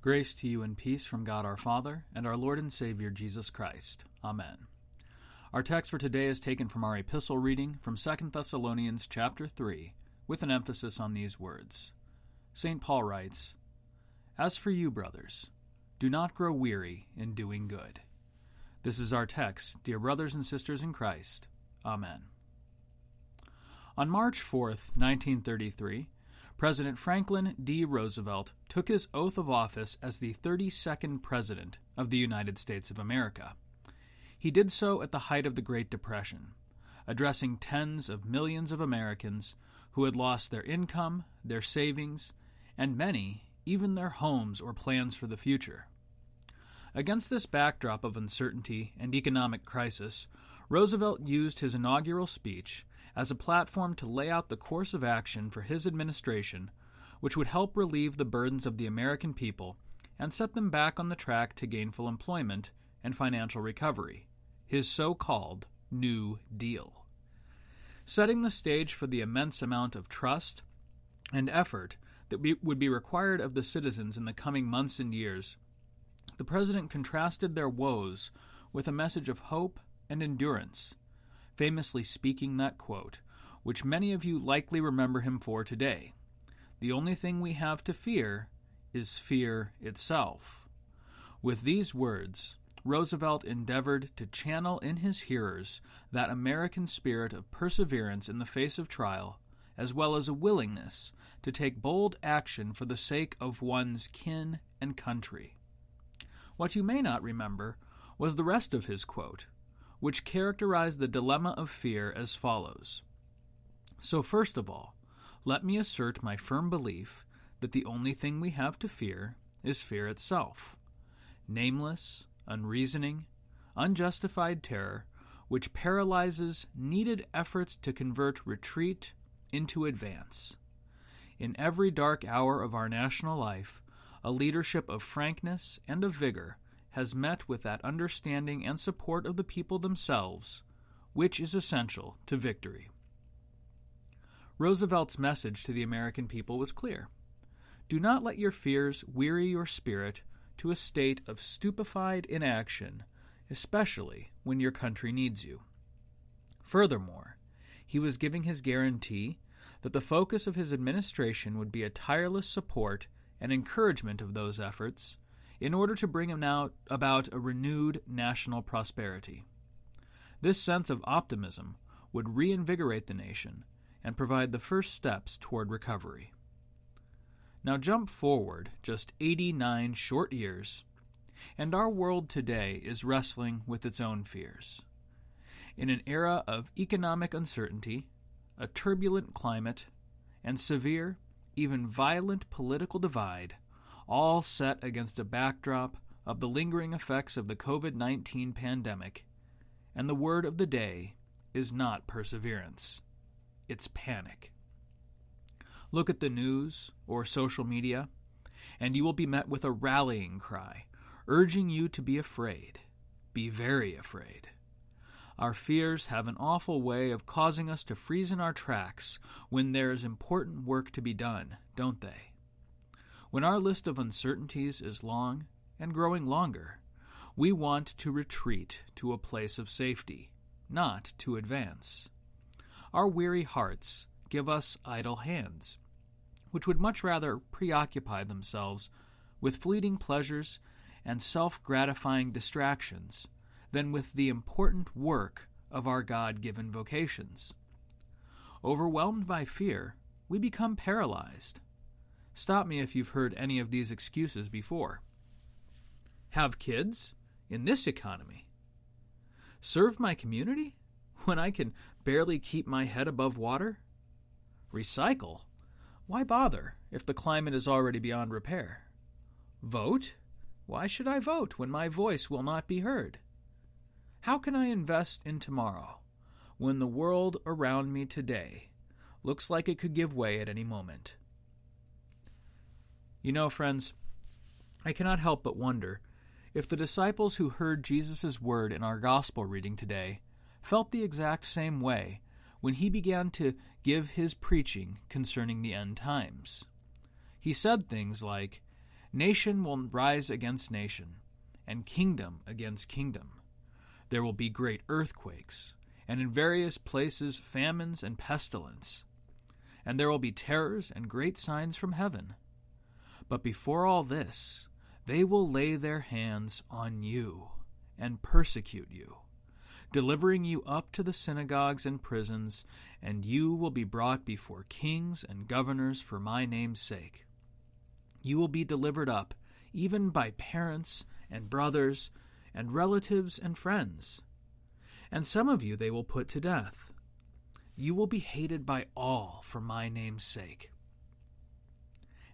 Grace to you and peace from God our Father and our Lord and Savior Jesus Christ. Amen. Our text for today is taken from our epistle reading from 2 Thessalonians chapter 3, with an emphasis on these words. St. Paul writes, As for you, brothers, do not grow weary in doing good. This is our text, dear brothers and sisters in Christ. Amen. On March 4th, 1933, President Franklin D. Roosevelt took his oath of office as the 32nd President of the United States of America. He did so at the height of the Great Depression, addressing tens of millions of Americans who had lost their income, their savings, and many even their homes or plans for the future. Against this backdrop of uncertainty and economic crisis, Roosevelt used his inaugural speech as a platform to lay out the course of action for his administration, which would help relieve the burdens of the American people and set them back on the track to gainful employment and financial recovery, his so called New Deal. Setting the stage for the immense amount of trust and effort that would be required of the citizens in the coming months and years, the President contrasted their woes with a message of hope and endurance famously speaking that quote, which many of you likely remember him for today. The only thing we have to fear is fear itself. With these words, Roosevelt endeavored to channel in his hearers that American spirit of perseverance in the face of trial, as well as a willingness to take bold action for the sake of one's kin and country. What you may not remember was the rest of his quote, which characterize the dilemma of fear as follows. So, first of all, let me assert my firm belief that the only thing we have to fear is fear itself nameless, unreasoning, unjustified terror which paralyzes needed efforts to convert retreat into advance. In every dark hour of our national life, a leadership of frankness and of vigor has met with that understanding and support of the people themselves, which is essential to victory. Roosevelt's message to the American people was clear Do not let your fears weary your spirit to a state of stupefied inaction, especially when your country needs you. Furthermore, he was giving his guarantee that the focus of his administration would be a tireless support and encouragement of those efforts in order to bring about a renewed national prosperity. This sense of optimism would reinvigorate the nation and provide the first steps toward recovery. Now jump forward just 89 short years, and our world today is wrestling with its own fears. In an era of economic uncertainty, a turbulent climate, and severe, even violent political divide, all set against a backdrop of the lingering effects of the COVID 19 pandemic. And the word of the day is not perseverance, it's panic. Look at the news or social media, and you will be met with a rallying cry urging you to be afraid. Be very afraid. Our fears have an awful way of causing us to freeze in our tracks when there is important work to be done, don't they? When our list of uncertainties is long and growing longer, we want to retreat to a place of safety, not to advance. Our weary hearts give us idle hands, which would much rather preoccupy themselves with fleeting pleasures and self gratifying distractions than with the important work of our God given vocations. Overwhelmed by fear, we become paralyzed Stop me if you've heard any of these excuses before. Have kids? In this economy? Serve my community? When I can barely keep my head above water? Recycle? Why bother if the climate is already beyond repair? Vote? Why should I vote when my voice will not be heard? How can I invest in tomorrow when the world around me today looks like it could give way at any moment? You know, friends, I cannot help but wonder if the disciples who heard Jesus' word in our gospel reading today felt the exact same way when he began to give his preaching concerning the end times. He said things like, Nation will rise against nation, and kingdom against kingdom. There will be great earthquakes, and in various places famines and pestilence. And there will be terrors and great signs from heaven. But before all this, they will lay their hands on you and persecute you, delivering you up to the synagogues and prisons, and you will be brought before kings and governors for my name's sake. You will be delivered up, even by parents and brothers and relatives and friends. And some of you they will put to death. You will be hated by all for my name's sake.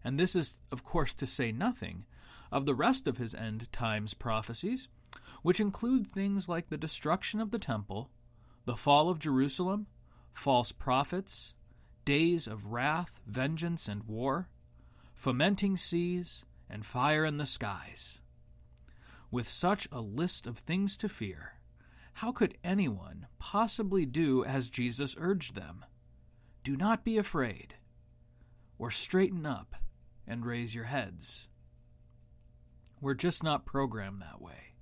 And this is, of course, to say nothing of the rest of his end times prophecies, which include things like the destruction of the temple, the fall of Jerusalem, false prophets, days of wrath, vengeance, and war, fomenting seas, and fire in the skies. With such a list of things to fear, how could anyone possibly do as Jesus urged them? Do not be afraid, or straighten up and raise your heads. We're just not programmed that way.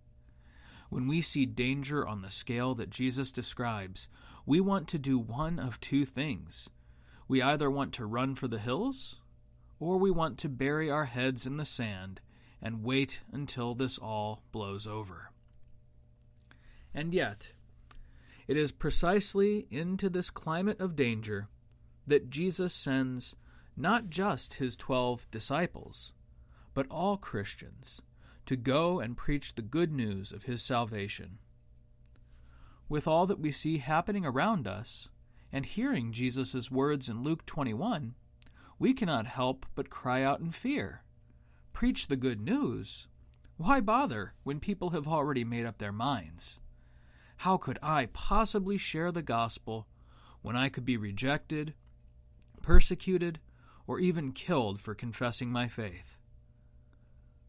When we see danger on the scale that Jesus describes, we want to do one of two things. We either want to run for the hills, or we want to bury our heads in the sand and wait until this all blows over. And yet, it is precisely into this climate of danger that Jesus sends not just his twelve disciples, but all Christians to go and preach the good news of his salvation. With all that we see happening around us, and hearing Jesus' words in Luke 21, we cannot help but cry out in fear. Preach the good news? Why bother when people have already made up their minds? How could I possibly share the gospel when I could be rejected, persecuted, or even killed for confessing my faith?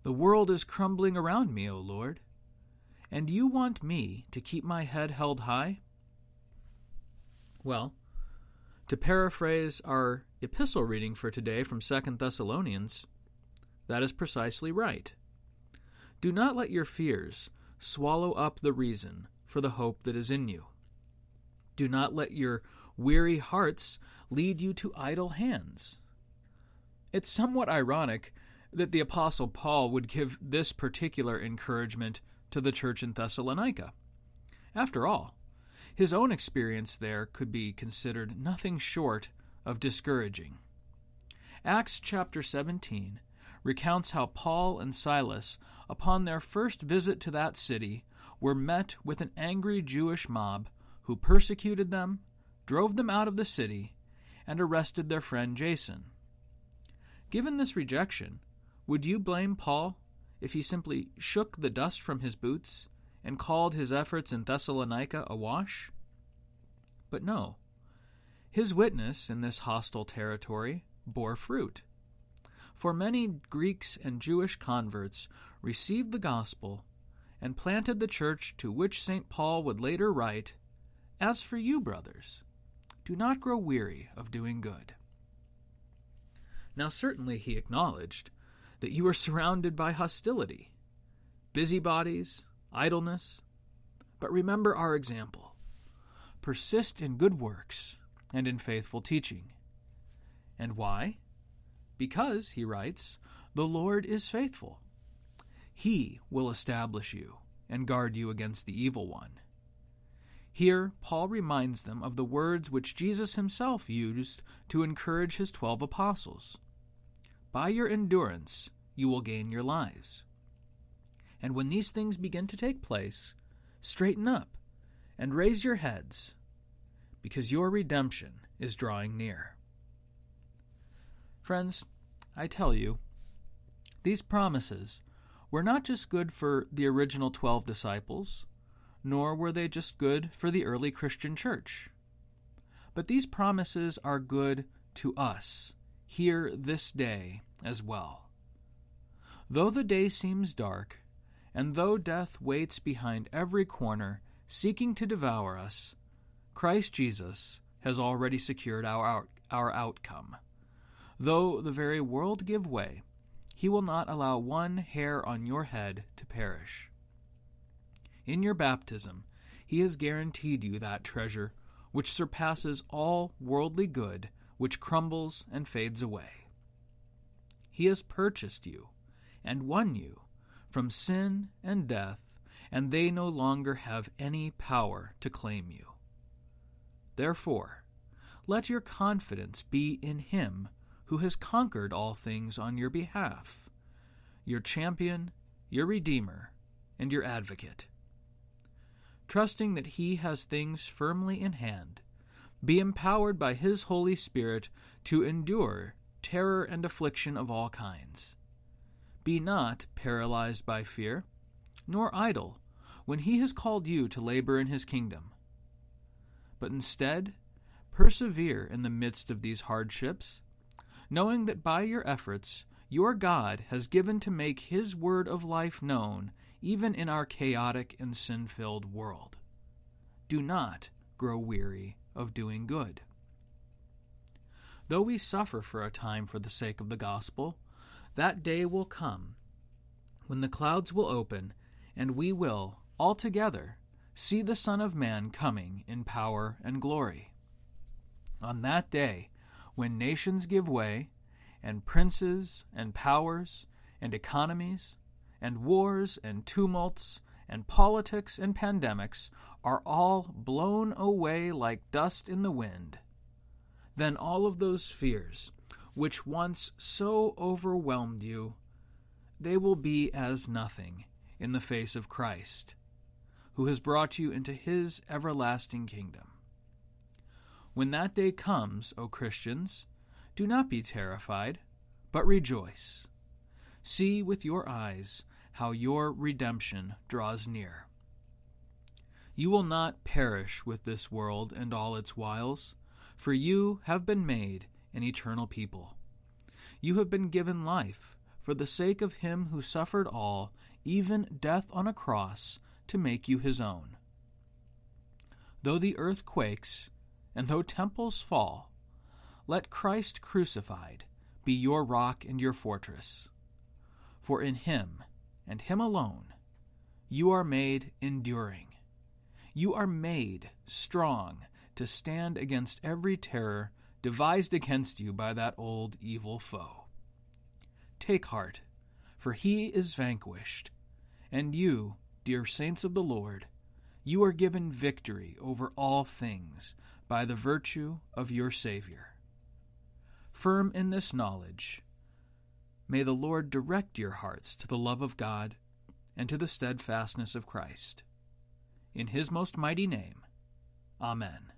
The world is crumbling around me, O Lord, and you want me to keep my head held high? Well, to paraphrase our epistle reading for today from 2 Thessalonians, that is precisely right. Do not let your fears swallow up the reason for the hope that is in you. Do not let your weary hearts lead you to idle hands. It's somewhat ironic that the Apostle Paul would give this particular encouragement to the church in Thessalonica. After all, his own experience there could be considered nothing short of discouraging. Acts chapter 17 recounts how Paul and Silas, upon their first visit to that city, were met with an angry Jewish mob who persecuted them, drove them out of the city, and arrested their friend Jason. Given this rejection, would you blame Paul if he simply shook the dust from his boots and called his efforts in Thessalonica a wash? But no. His witness in this hostile territory bore fruit. For many Greeks and Jewish converts received the gospel and planted the church to which St. Paul would later write, As for you, brothers, do not grow weary of doing good. Now, certainly he acknowledged that you are surrounded by hostility, busybodies, idleness. But remember our example. Persist in good works and in faithful teaching. And why? Because, he writes, the Lord is faithful. He will establish you and guard you against the evil one. Here, Paul reminds them of the words which Jesus himself used to encourage his twelve apostles by your endurance, you will gain your lives. And when these things begin to take place, straighten up and raise your heads, because your redemption is drawing near. Friends, I tell you, these promises were not just good for the original twelve disciples, nor were they just good for the early Christian church. But these promises are good to us here this day as well. Though the day seems dark, and though death waits behind every corner, seeking to devour us, Christ Jesus has already secured our, our, outcome. Though the very world give way, he will not allow one hair on your head to perish. In your baptism, he has guaranteed you that treasure which surpasses all worldly good, which crumbles and fades away. He has purchased you and won you from sin and death, and they no longer have any power to claim you. Therefore, let your confidence be in Him who has conquered all things on your behalf, your champion, your Redeemer, and your advocate. Trusting that He has things firmly in hand, be empowered by His Holy Spirit to endure terror and affliction of all kinds. Be not paralyzed by fear, nor idle when He has called you to labor in His kingdom. But instead, persevere in the midst of these hardships knowing that by your efforts, your God has given to make His word of life known even in our chaotic and sin filled world. Do not grow weary of doing good. Though we suffer for a time for the sake of the gospel, that day will come when the clouds will open and we will, all together, see the Son of Man coming in power and glory. On that day, when nations give way, and princes and powers and economies and wars and tumults and politics and pandemics are all blown away like dust in the wind, then all of those fears which once so overwhelmed you, they will be as nothing in the face of Christ, who has brought you into his everlasting kingdom. When that day comes, O Christians, do not be terrified, but rejoice. See with your eyes how your redemption draws near. You will not perish with this world and all its wiles, for you have been made an eternal people. You have been given life for the sake of him who suffered all, even death on a cross, to make you his own. Though the earth quakes, and though temples fall, let Christ crucified be your rock and your fortress. For in him, and him alone, you are made enduring. You are made strong to stand against every terror devised against you by that old evil foe. Take heart, for he is vanquished, and you, dear saints of the Lord, you are given victory over all things by the virtue of your Savior. Firm in this knowledge, may the Lord direct your hearts to the love of God and to the steadfastness of Christ. In his most mighty name, Amen.